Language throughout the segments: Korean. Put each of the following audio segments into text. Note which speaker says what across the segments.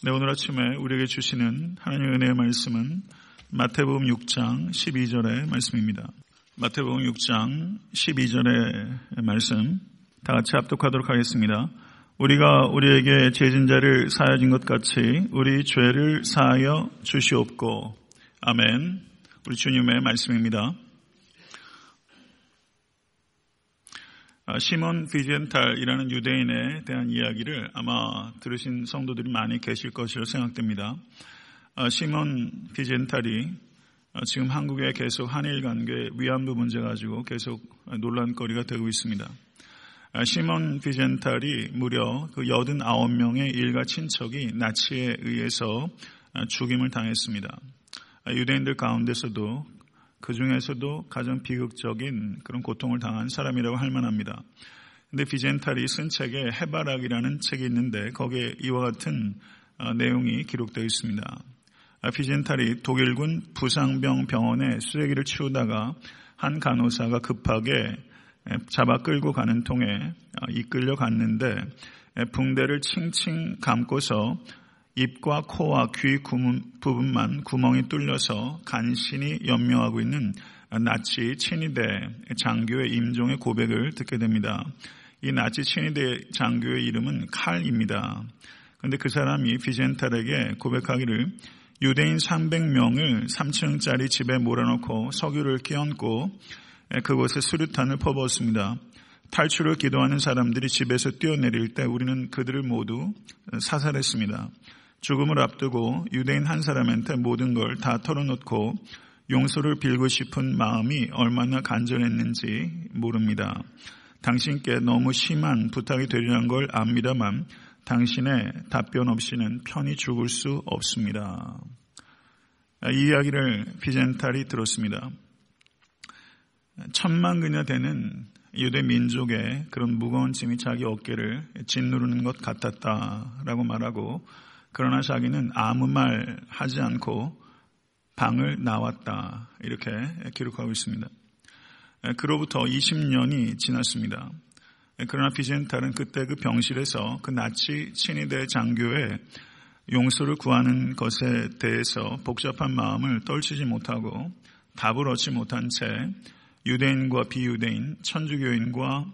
Speaker 1: 네, 오늘 아침에 우리에게 주시는 하나님의 은혜의 말씀은 마태복음 6장 12절의 말씀입니다. 마태복음 6장 12절의 말씀 다 같이 합독하도록 하겠습니다. 우리가 우리에게 죄진 자를 사하여 준것 같이 우리 죄를 사하여 주시옵고 아멘. 우리 주님의 말씀입니다. 시몬 비젠탈이라는 유대인에 대한 이야기를 아마 들으신 성도들이 많이 계실 것으로 생각됩니다. 아, 시몬 비젠탈이 아, 지금 한국에 계속 한일 관계 위안부 문제 가지고 계속 논란거리가 되고 있습니다. 시몬 비젠탈이 무려 그 89명의 일가 친척이 나치에 의해서 죽임을 당했습니다. 유대인들 가운데서도 그 중에서도 가장 비극적인 그런 고통을 당한 사람이라고 할 만합니다. 근데 비젠탈이 쓴 책에 해바락이라는 책이 있는데 거기에 이와 같은 어, 내용이 기록되어 있습니다. 아, 비젠탈이 독일군 부상병 병원에 쓰레기를 치우다가 한 간호사가 급하게 잡아 끌고 가는 통에 어, 이끌려 갔는데 붕대를 칭칭 감고서 입과 코와 귀 부분만 구멍이 뚫려서 간신히 연명하고 있는 나치 친위대 장교의 임종의 고백을 듣게 됩니다. 이 나치 친위대 장교의 이름은 칼입니다. 그런데 그 사람이 비젠탈에게 고백하기를 유대인 300명을 3층짜리 집에 몰아넣고 석유를 끼얹고 그곳에 수류탄을 퍼부었습니다. 탈출을 기도하는 사람들이 집에서 뛰어내릴 때 우리는 그들을 모두 사살했습니다. 죽음을 앞두고 유대인 한 사람한테 모든 걸 다 털어놓고 용서를 빌고 싶은 마음이 얼마나 간절했는지 모릅니다. 당신께 너무 심한 부탁이 되리란 걸 압니다만 당신의 답변 없이는 편히 죽을 수 없습니다. 이 이야기를 비젠탈이 들었습니다. 천만 그녀 되는 유대 민족의 그런 무거운 짐이 자기 어깨를 짓누르는 것 같았다라고 말하고 그러나 자기는 아무 말 하지 않고 방을 나왔다. 이렇게 기록하고 있습니다. 그로부터 20년이 지났습니다. 그러나 비젠탈은 그때 그 병실에서 그 나치 친위대 장교의 용서를 구하는 것에 대해서 복잡한 마음을 떨치지 못하고 답을 얻지 못한 채 유대인과 비유대인, 천주교인과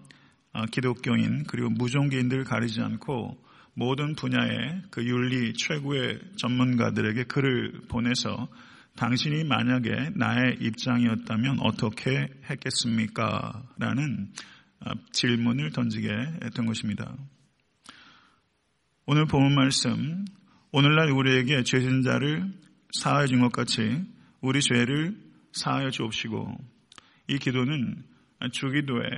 Speaker 1: 기독교인, 그리고 무종교인들을 가리지 않고 모든 분야의 그 윤리 최고의 전문가들에게 글을 보내서 당신이 만약에 나의 입장이었다면 어떻게 했겠습니까? 라는 어, 질문을 던지게 된 것입니다. 오늘 본문 말씀, 오늘날 우리에게 죄진 자를 사하여 준 것 같이 우리 죄를 사하여 주옵시고 이 기도는 주기도에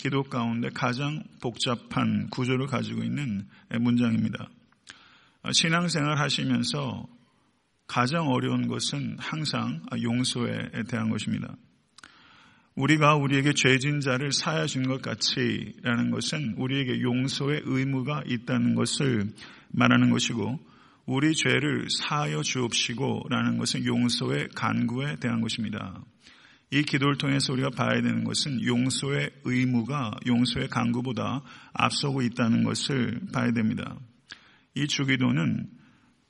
Speaker 1: 기도 가운데 가장 복잡한 구조를 가지고 있는 문장입니다. 신앙생활 하시면서 가장 어려운 것은 항상 용서에 대한 것입니다. 우리가 우리에게 죄진 자를 사야 준 것 같이라는 것은 우리에게 용서의 의무가 있다는 것을 말하는 것이고 우리 죄를 사하여 주옵시고라는 것은 용서의 간구에 대한 것입니다. 이 기도를 통해서 우리가 봐야 되는 것은 용서의 의무가 용서의 강구보다 앞서고 있다는 것을 봐야 됩니다. 이 주기도는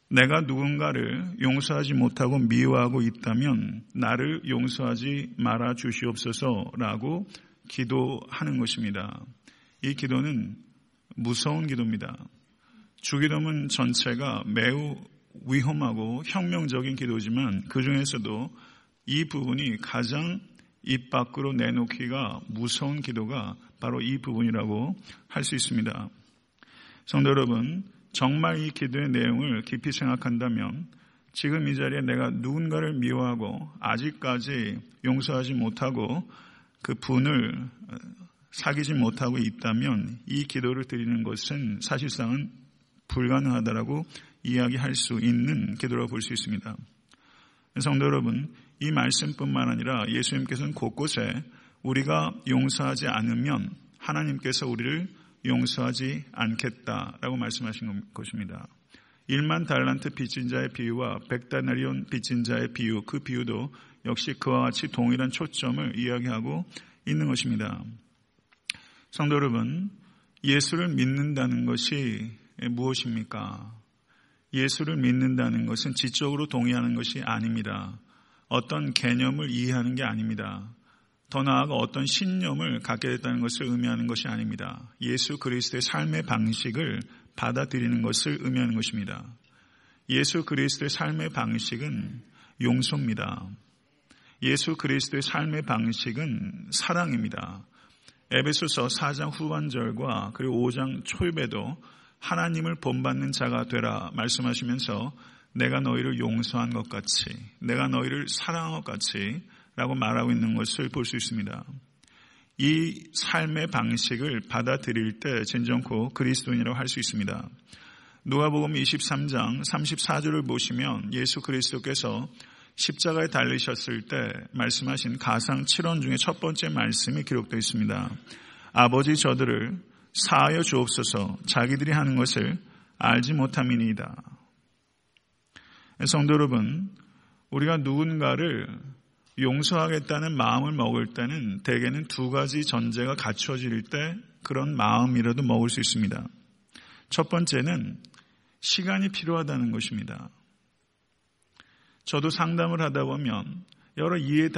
Speaker 1: 내가 누군가를 용서하지 못하고 미워하고 있다면 나를 용서하지 말아 주시옵소서라고 기도하는 것입니다. 이 기도는 무서운 기도입니다. 주기도문 전체가 매우 위험하고 혁명적인 기도지만 그 중에서도 이 부분이 가장 입 밖으로 내놓기가 무서운 기도가 바로 이 부분이라고 할 수 있습니다. 성도 여러분, 정말 이 기도의 내용을 깊이 생각한다면 지금 이 자리에 내가 누군가를 미워하고 아직까지 용서하지 못하고 그 분을 사귀지 못하고 있다면 이 기도를 드리는 것은 사실상은 불가능하다라고 이야기할 수 있는 기도라고 볼 수 있습니다. 성도 여러분, 이 말씀뿐만 아니라 예수님께서는 곳곳에 우리가 용서하지 않으면 하나님께서 우리를 용서하지 않겠다라고 말씀하신 것입니다. 1만 달란트 빚진 자의 비유와 백다나리온 빚진 자의 비유, 그 비유도 역시 그와 같이 동일한 초점을 이야기하고 있는 것입니다. 성도 여러분, 예수를 믿는다는 것이 무엇입니까? 예수를 믿는다는 것은 지적으로 동의하는 것이 아닙니다. 어떤 개념을 이해하는 게 아닙니다. 더 나아가 어떤 신념을 갖게 됐다는 것을 의미하는 것이 아닙니다. 예수 그리스도의 삶의 방식을 받아들이는 것을 의미하는 것입니다. 예수 그리스도의 삶의 방식은 용서입니다. 예수 그리스도의 삶의 방식은 사랑입니다. 에베소서 4장 후반절과 그리고 5장 초입에도 하나님을 본받는 자가 되라 말씀하시면서 내가 너희를 용서한 것 같이, 내가 너희를 사랑한 것 같이 라고 말하고 있는 것을 볼 수 있습니다. 이 삶의 방식을 받아들일 때 진정코 그리스도인이라고 할 수 있습니다. 누가복음 23장 34절을 보시면 예수 그리스도께서 십자가에 달리셨을 때 말씀하신 가상 7원 중에 첫 번째 말씀이 기록되어 있습니다. 아버지 저들을 사하여 주옵소서 자기들이 하는 것을 알지 못함이니이다. 성도 여러분, 우리가 누군가를 용서하겠다는 마음을 먹을 때는 대개는 두 가지 전제가 갖춰질 때 그런 마음이라도 먹을 수 있습니다. 첫 번째는 시간이 필요하다는 것입니다. 저도 상담을 하다 보면 여러 이해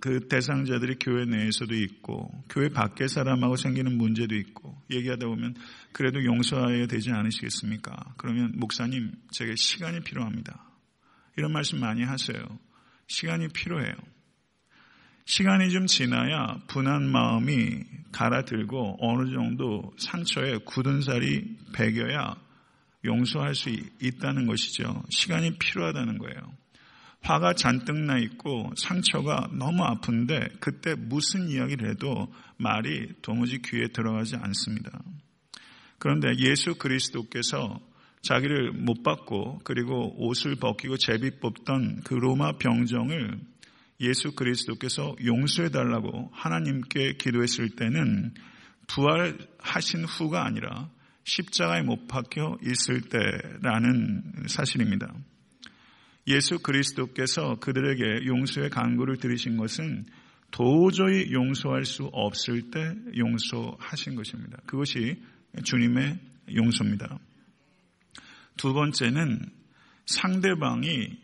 Speaker 1: 그 대상자들이 교회 내에서도 있고 교회 밖의 사람하고 생기는 문제도 있고 얘기하다 보면 그래도 용서해야 되지 않으시겠습니까? 그러면 목사님 제게 시간이 필요합니다. 이런 말씀 많이 하세요. 시간이 필요해요. 시간이 좀 지나야 분한 마음이 갈아들고 어느 정도 상처에 굳은 살이 배겨야 용서할 수 있다는 것이죠. 시간이 필요하다는 거예요. 화가 잔뜩 나 있고 상처가 너무 아픈데 그때 무슨 이야기를 해도 말이 도무지 귀에 들어가지 않습니다. 그런데 예수 그리스도께서 자기를 못 받고 그리고 옷을 벗기고 제비 뽑던 그 로마 병정을 예수 그리스도께서 용서해 달라고 하나님께 기도했을 때는 부활하신 후가 아니라 십자가에 못 박혀 있을 때라는 사실입니다. 예수 그리스도께서 그들에게 용서의 간구를 들으신 것은 도저히 용서할 수 없을 때 용서하신 것입니다. 그것이 주님의 용서입니다. 두 번째는 상대방이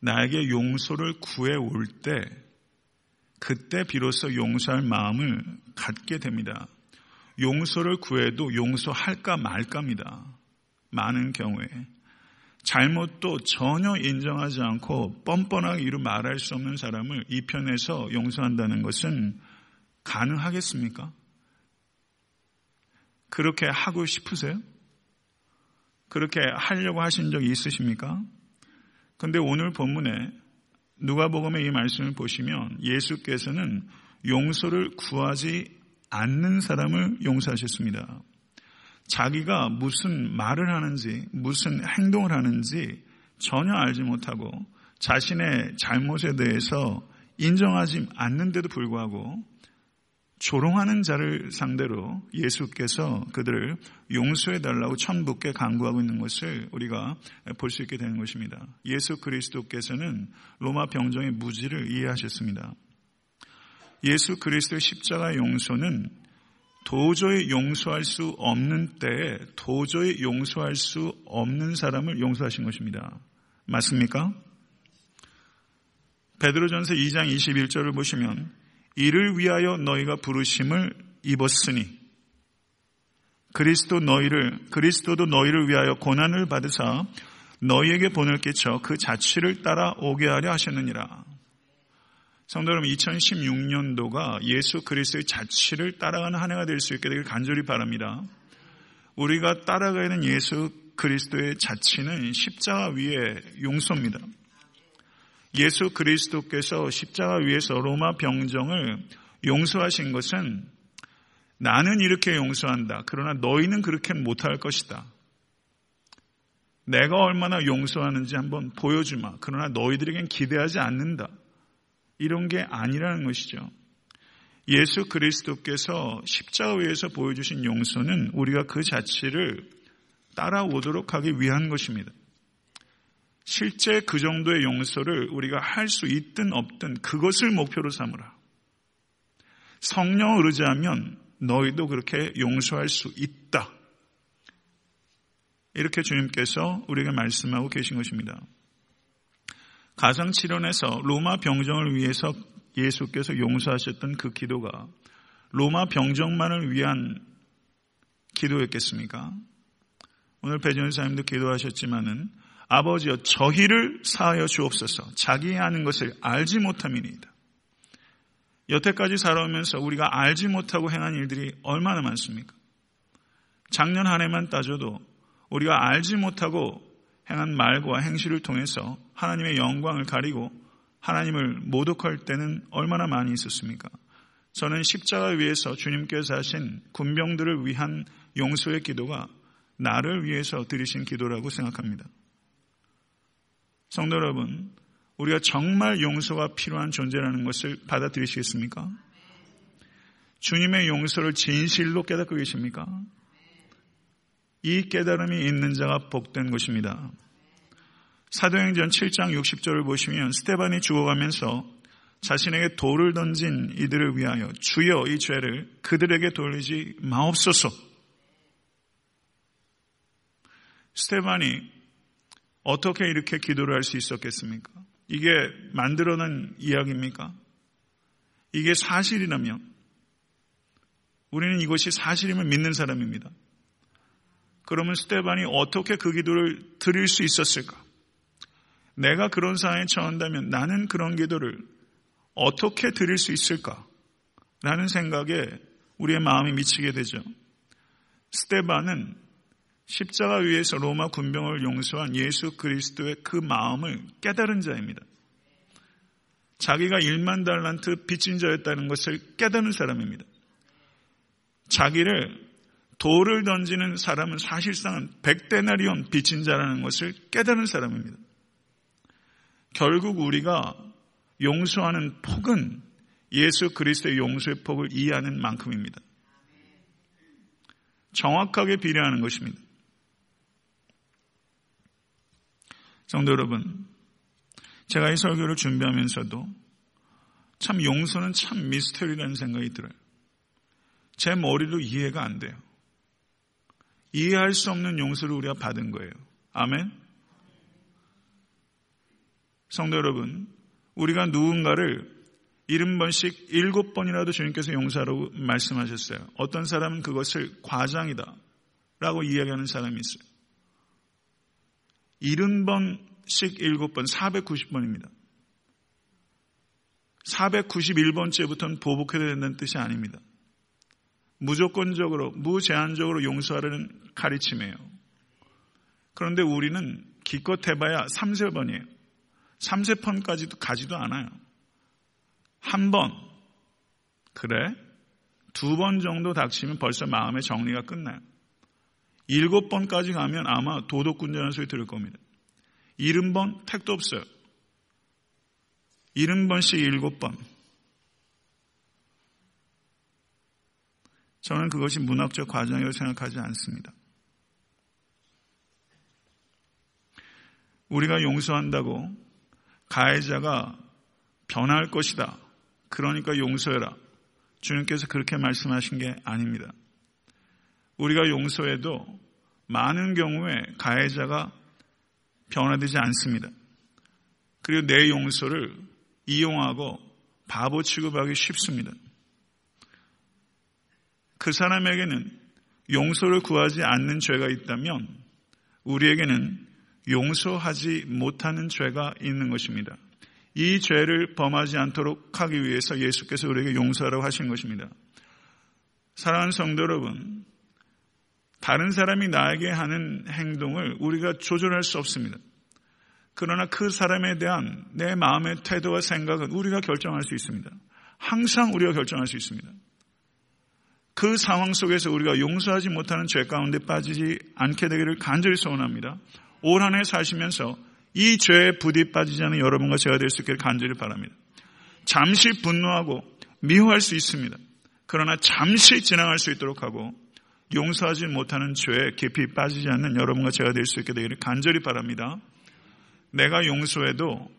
Speaker 1: 나에게 용서를 구해 올 때, 그때 비로소 용서할 마음을 갖게 됩니다. 용서를 구해도 용서할까 말까입니다. 많은 경우에. 잘못도 전혀 인정하지 않고 뻔뻔하게 이루 말할 수 없는 사람을 이 편에서 용서한다는 것은 가능하겠습니까? 그렇게 하고 싶으세요? 그렇게 하려고 하신 적이 있으십니까? 근데 오늘 본문에 누가복음의 이 말씀을 보시면 예수께서는 용서를 구하지 않는 사람을 용서하셨습니다. 자기가 무슨 말을 하는지, 무슨 행동을 하는지 전혀 알지 못하고 자신의 잘못에 대해서 인정하지 않는데도 불구하고 조롱하는 자를 상대로 예수께서 그들을 용서해 달라고 천북게 강구하고 있는 것을 우리가 볼 수 있게 되는 것입니다. 예수 그리스도께서는 로마 병정의 무지를 이해하셨습니다. 예수 그리스도의 십자가 용서는 도저히 용서할 수 없는 때에 도저히 용서할 수 없는 사람을 용서하신 것입니다. 맞습니까? 베드로전서 2장 21절을 보시면 이를 위하여 너희가 부르심을 입었으니 그리스도 너희를 그리스도도 너희를 위하여 고난을 받으사 너희에게 본을 끼쳐 그 자취를 따라 오게 하려 하셨느니라. 성도 여러분, 2016년도가 예수 그리스도의 자취를 따라가는 한 해가 될 수 있게 되길 간절히 바랍니다. 우리가 따라가야 하는 예수 그리스도의 자취는 십자가 위에 용서입니다. 예수 그리스도께서 십자가 위에서 로마 병정을 용서하신 것은 나는 이렇게 용서한다. 그러나 너희는 그렇게 못할 것이다. 내가 얼마나 용서하는지 한번 보여주마. 그러나 너희들에겐 기대하지 않는다. 이런 게 아니라는 것이죠. 예수 그리스도께서 십자가 위에서 보여주신 용서는 우리가 그 자체를 따라오도록 하기 위한 것입니다. 실제 그 정도의 용서를 우리가 할 수 있든 없든 그것을 목표로 삼으라. 성령을 의지하면 너희도 그렇게 용서할 수 있다. 이렇게 주님께서 우리에게 말씀하고 계신 것입니다. 가상치론에서 로마 병정을 위해서 예수께서 용서하셨던 그 기도가 로마 병정만을 위한 기도였겠습니까? 오늘 배전사님도 기도하셨지만은 아버지여 저희를 사하여 주옵소서 자기 하는 것을 알지 못함이니이다. 여태까지 살아오면서 우리가 알지 못하고 행한 일들이 얼마나 많습니까? 작년 한 해만 따져도 우리가 알지 못하고 행한 말과 행실을 통해서 하나님의 영광을 가리고 하나님을 모독할 때는 얼마나 많이 있었습니까? 저는 십자가 위에서 주님께서 하신 군병들을 위한 용서의 기도가 나를 위해서 드리신 기도라고 생각합니다. 성도 여러분, 우리가 정말 용서가 필요한 존재라는 것을 받아들이시겠습니까? 주님의 용서를 진실로 깨닫고 계십니까? 이 깨달음이 있는 자가 복된 것입니다. 사도행전 7장 60절을 보시면 스테반이 죽어가면서 자신에게 돌을 던진 이들을 위하여 주여 이 죄를 그들에게 돌리지 마옵소서. 스테반이 어떻게 이렇게 기도를 할 수 있었겠습니까? 이게 만들어낸 이야기입니까? 이게 사실이라면 우리는 이것이 사실임을 믿는 사람입니다. 그러면 스테반이 어떻게 그 기도를 드릴 수 있었을까? 내가 그런 상황에 처한다면 나는 그런 기도를 어떻게 드릴 수 있을까? 라는 생각에 우리의 마음이 미치게 되죠. 스테반은 십자가 위에서 로마 군병을 용서한 예수 그리스도의 그 마음을 깨달은 자입니다. 자기가 1만 달란트 빚진 자였다는 것을 깨닫는 사람입니다. 자기를 돌을 던지는 사람은 사실상은 백대나리온 빚진 자라는 것을 깨닫는 사람입니다. 결국 우리가 용서하는 폭은 예수 그리스도의 용서의 폭을 이해하는 만큼입니다. 정확하게 비례하는 것입니다. 성도 여러분, 제가 이 설교를 준비하면서도 참 용서는 참 미스터리라는 생각이 들어요. 제 머리로 이해가 안 돼요. 이해할 수 없는 용서를 우리가 받은 거예요. 아멘? 성도 여러분, 우리가 누군가를 일흔 번씩 일곱 번이라도 주님께서 용서하라고 말씀하셨어요. 어떤 사람은 그것을 과장이다. 라고 이야기하는 사람이 있어요. 일흔 번씩 일곱 번, 490번입니다. 491번째부터는 보복해야 된다는 뜻이 아닙니다. 무조건적으로, 무제한적으로 용서하라는 가르침이에요. 그런데 우리는 기껏 해봐야 3세번이에요. 3세번까지도 가지도 않아요. 한 번, 그래? 두 번 정도 닥치면 벌써 마음의 정리가 끝나요. 일곱 번까지 가면 아마 도덕군자는 소리 들을 겁니다. 일흔 번 택도 없어요. 일흔 번씩 일곱 번. 저는 그것이 문학적 과정이라고 생각하지 않습니다. 우리가 용서한다고 가해자가 변할 것이다. 그러니까 용서해라. 주님께서 그렇게 말씀하신 게 아닙니다. 우리가 용서해도 많은 경우에 가해자가 변화되지 않습니다. 그리고 내 용서를 이용하고 바보 취급하기 쉽습니다. 그 사람에게는 용서를 구하지 않는 죄가 있다면 우리에게는 용서하지 못하는 죄가 있는 것입니다. 이 죄를 범하지 않도록 하기 위해서 예수께서 우리에게 용서하라고 하신 것입니다. 사랑하는 성도 여러분, 다른 사람이 나에게 하는 행동을 우리가 조절할 수 없습니다. 그러나 그 사람에 대한 내 마음의 태도와 생각은 우리가 결정할 수 있습니다. 항상 우리가 결정할 수 있습니다. 그 상황 속에서 우리가 용서하지 못하는 죄 가운데 빠지지 않게 되기를 간절히 소원합니다. 올 한 해 사시면서 이 죄에 부디 빠지지 않은 여러분과 제가 될 수 있기를 간절히 바랍니다. 잠시 분노하고 미워할 수 있습니다. 그러나 잠시 지나갈 수 있도록 하고 용서하지 못하는 죄에 깊이 빠지지 않는 여러분과 제가 될 수 있게 되기를 간절히 바랍니다. 내가 용서해도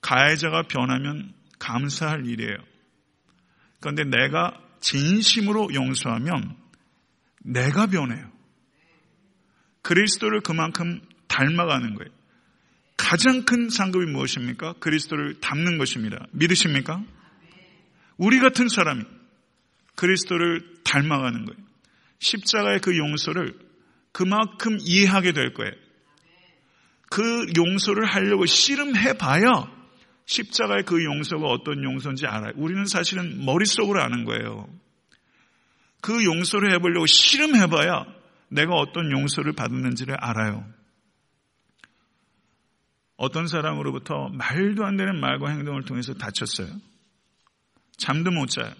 Speaker 1: 가해자가 변하면 감사할 일이에요. 그런데 내가 진심으로 용서하면 내가 변해요. 그리스도를 그만큼 닮아가는 거예요. 가장 큰 상급이 무엇입니까? 그리스도를 닮는 것입니다. 믿으십니까? 우리 같은 사람이 그리스도를 닮아가는 거예요. 십자가의 그 용서를 그만큼 이해하게 될 거예요. 그 용서를 하려고 씨름해 봐야 십자가의 그 용서가 어떤 용서인지 알아요. 우리는 사실은 머릿속으로 아는 거예요. 그 용서를 해보려고 씨름해 봐야 내가 어떤 용서를 받았는지를 알아요. 어떤 사람으로부터 말도 안 되는 말과 행동을 통해서 다쳤어요. 잠도 못 자요.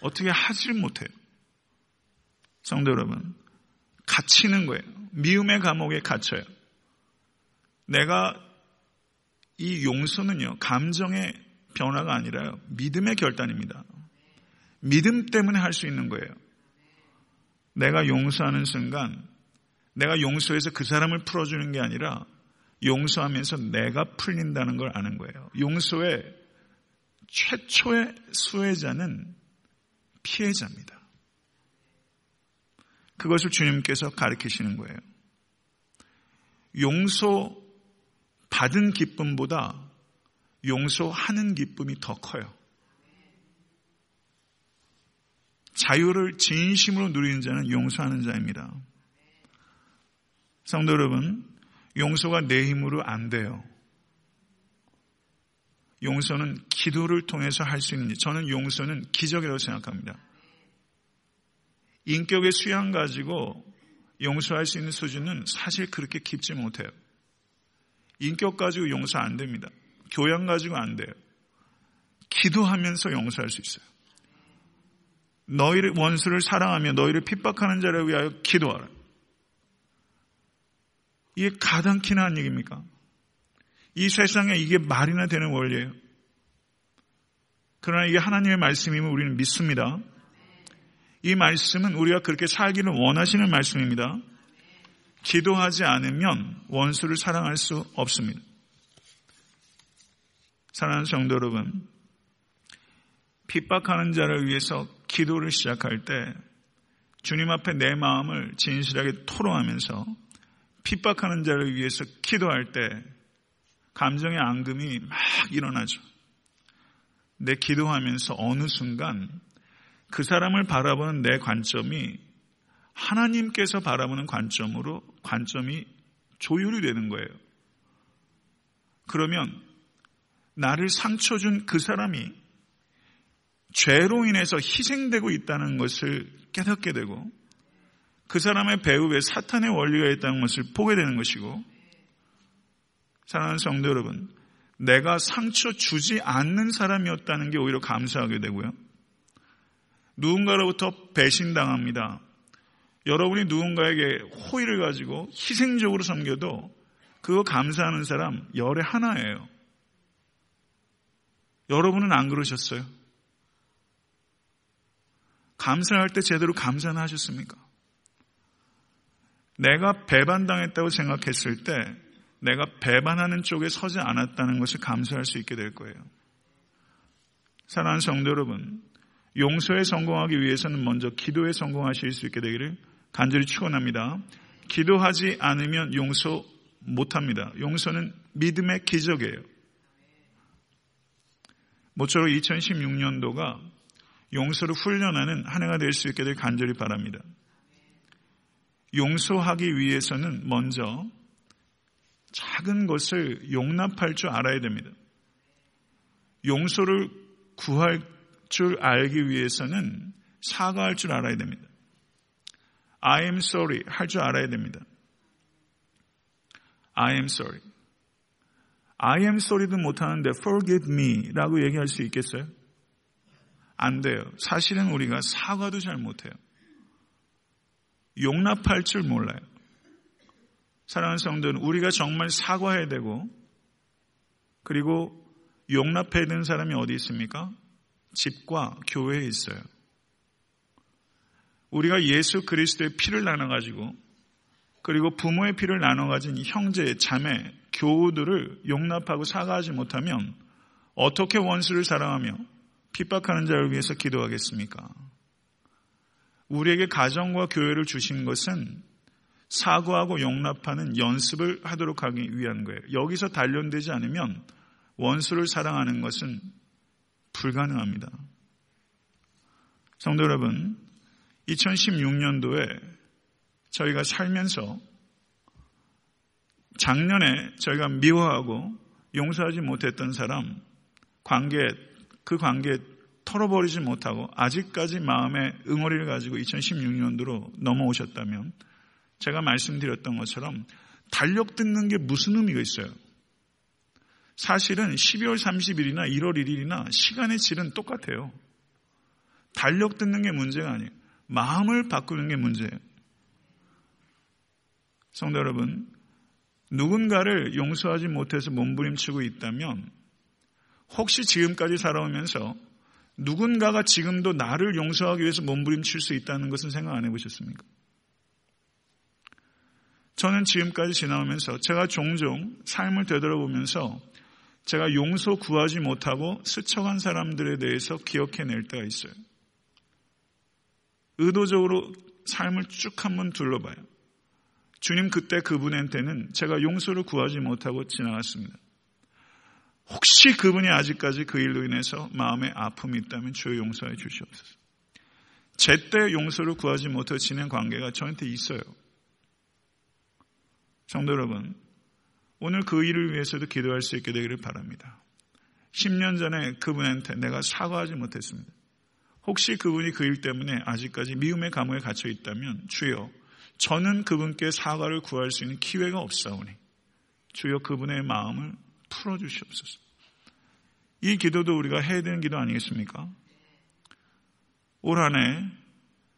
Speaker 1: 어떻게 하질 못해요. 성도 여러분, 갇히는 거예요. 미움의 감옥에 갇혀요. 내가 이 용서는요, 감정의 변화가 아니라요, 믿음의 결단입니다. 믿음 때문에 할 수 있는 거예요. 내가 용서하는 순간, 내가 용서해서 그 사람을 풀어주는 게 아니라, 용서하면서 내가 풀린다는 걸 아는 거예요. 용서의 최초의 수혜자는 피해자입니다. 그것을 주님께서 가르치시는 거예요. 용서 받은 기쁨보다 용서하는 기쁨이 더 커요. 자유를 진심으로 누리는 자는 용서하는 자입니다. 성도 여러분, 용서가 내 힘으로 안 돼요. 용서는 기도를 통해서 할 수 있는, 저는 용서는 기적이라고 생각합니다. 인격의 수양 가지고 용서할 수 있는 수준은 사실 그렇게 깊지 못해요. 인격 가지고 용서 안 됩니다. 교양 가지고 안 돼요. 기도하면서 용서할 수 있어요. 너희를 원수를 사랑하며 너희를 핍박하는 자를 위하여 기도하라. 이게 가당키나 한 얘기입니까? 이 세상에 이게 말이나 되는 원리예요. 그러나 이게 하나님의 말씀이면 우리는 믿습니다. 이 말씀은 우리가 그렇게 살기를 원하시는 말씀입니다. 기도하지 않으면 원수를 사랑할 수 없습니다. 사랑하는 성도 여러분, 핍박하는 자를 위해서 기도를 시작할 때 주님 앞에 내 마음을 진실하게 토로하면서 핍박하는 자를 위해서 기도할 때 감정의 앙금이 막 일어나죠. 내 기도하면서 어느 순간 그 사람을 바라보는 내 관점이 하나님께서 바라보는 관점으로 관점이 조율이 되는 거예요. 그러면 나를 상처 준 그 사람이 죄로 인해서 희생되고 있다는 것을 깨닫게 되고 그 사람의 배후에 사탄의 원리가 있다는 것을 보게 되는 것이고 사랑하는 성도 여러분 내가 상처 주지 않는 사람이었다는 게 오히려 감사하게 되고요. 누군가로부터 배신당합니다. 여러분이 누군가에게 호의를 가지고 희생적으로 섬겨도 그거 감사하는 사람 열에 하나예요. 여러분은 안 그러셨어요? 감사할 때 제대로 감사는 하셨습니까? 내가 배반당했다고 생각했을 때 내가 배반하는 쪽에 서지 않았다는 것을 감사할 수 있게 될 거예요. 사랑하는 성도 여러분, 용서에 성공하기 위해서는 먼저 기도에 성공하실 수 있게 되기를 간절히 축원합니다. 기도하지 않으면 용서 못합니다. 용서는 믿음의 기적이에요. 모쪼록 2016년도가 용서를 훈련하는 한 해가 될 수 있게 될 간절히 바랍니다. 용서하기 위해서는 먼저 작은 것을 용납할 줄 알아야 됩니다. 용서를 구할 줄 알기 위해서는 사과할 줄 알아야 됩니다. I am sorry 할 줄 알아야 됩니다. I am sorry. I am sorry도 못하는데 forgive me 라고 얘기할 수 있겠어요? 안 돼요. 사실은 우리가 사과도 잘 못해요. 용납할 줄 몰라요. 사랑하는 성도는 우리가 정말 사과해야 되고 그리고 용납해야 되는 사람이 어디 있습니까? 집과 교회에 있어요. 우리가 예수 그리스도의 피를 나눠가지고 그리고 부모의 피를 나눠가진 형제, 자매, 교우들을 용납하고 사과하지 못하면 어떻게 원수를 사랑하며 핍박하는 자를 위해서 기도하겠습니까? 우리에게 가정과 교회를 주신 것은 사고하고 용납하는 연습을 하도록 하기 위한 거예요. 여기서 단련되지 않으면 원수를 사랑하는 것은 불가능합니다. 성도 여러분, 2016년도에 저희가 살면서 작년에 저희가 미워하고 용서하지 못했던 사람, 관계, 그 관계 털어버리지 못하고 아직까지 마음의 응어리를 가지고 2016년도로 넘어오셨다면 제가 말씀드렸던 것처럼 달력 듣는 게 무슨 의미가 있어요? 사실은 12월 30일이나 1월 1일이나 시간의 질은 똑같아요. 달력 듣는 게 문제가 아니에요. 마음을 바꾸는 게 문제예요. 성도 여러분, 누군가를 용서하지 못해서 몸부림치고 있다면 혹시 지금까지 살아오면서 누군가가 지금도 나를 용서하기 위해서 몸부림칠 수 있다는 것은 생각 안 해보셨습니까? 저는 지금까지 지나오면서 제가 종종 삶을 되돌아보면서 제가 용서 구하지 못하고 스쳐간 사람들에 대해서 기억해낼 때가 있어요. 의도적으로 삶을 쭉 한번 둘러봐요. 주님 그때 그분한테는 제가 용서를 구하지 못하고 지나갔습니다. 혹시 그분이 아직까지 그 일로 인해서 마음에 아픔이 있다면 주여 용서해 주시옵소서. 제때 용서를 구하지 못해 지낸 관계가 저한테 있어요. 성도 여러분, 오늘 그 일을 위해서도 기도할 수 있게 되기를 바랍니다. 10년 전에 그분한테 내가 사과하지 못했습니다. 혹시 그분이 그 일 때문에 아직까지 미움의 감옥에 갇혀 있다면 주여 저는 그분께 사과를 구할 수 있는 기회가 없사오니 주여 그분의 마음을 풀어 주시옵소서. 이 기도도 우리가 해야 되는 기도 아니겠습니까? 올 한해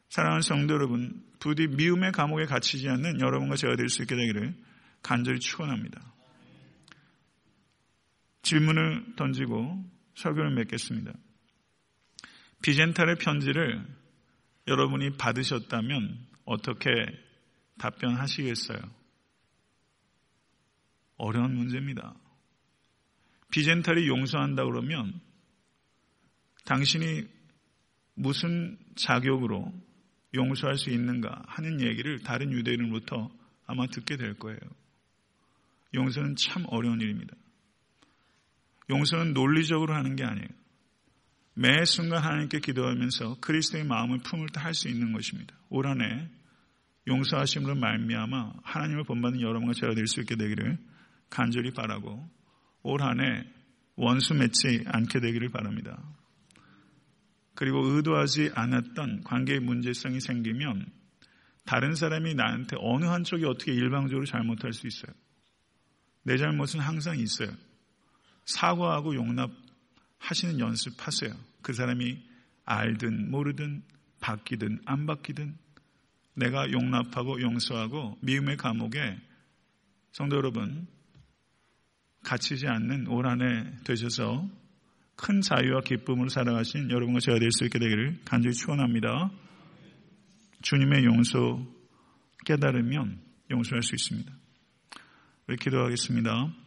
Speaker 1: 사랑하는 성도 여러분 부디 미움의 감옥에 갇히지 않는 여러분과 제가 될 수 있게 되기를 간절히 축원합니다. 질문을 던지고 설교를 맺겠습니다. 비젠탈의 편지를 여러분이 받으셨다면 어떻게 답변하시겠어요? 어려운 문제입니다. 비젠탈이 용서한다 그러면 당신이 무슨 자격으로 용서할 수 있는가 하는 얘기를 다른 유대인으로부터 아마 듣게 될 거예요. 용서는 참 어려운 일입니다. 용서는 논리적으로 하는 게 아니에요. 매 순간 하나님께 기도하면서 그리스도의 마음을 품을 때 할 수 있는 것입니다. 올 한해 용서하심으로 말미암아 하나님을 본받는 여러분과 제가 될 수 있게 되기를 간절히 바라고 올 한해 원수 맺지 않게 되기를 바랍니다. 그리고 의도하지 않았던 관계의 문제성이 생기면 다른 사람이 나한테 어느 한쪽이 어떻게 일방적으로 잘못할 수 있어요. 내 잘못은 항상 있어요. 사과하고 용납 하시는 연습하세요. 그 사람이 알든 모르든 바뀌든 안 바뀌든 내가 용납하고 용서하고 미움의 감옥에 성도 여러분 갇히지 않는 올 한해 되셔서 큰 자유와 기쁨으로 살아가신 여러분과 제가 될 수 있게 되기를 간절히 축원합니다. 주님의 용서 깨달으면 용서할 수 있습니다. 우리 기도하겠습니다.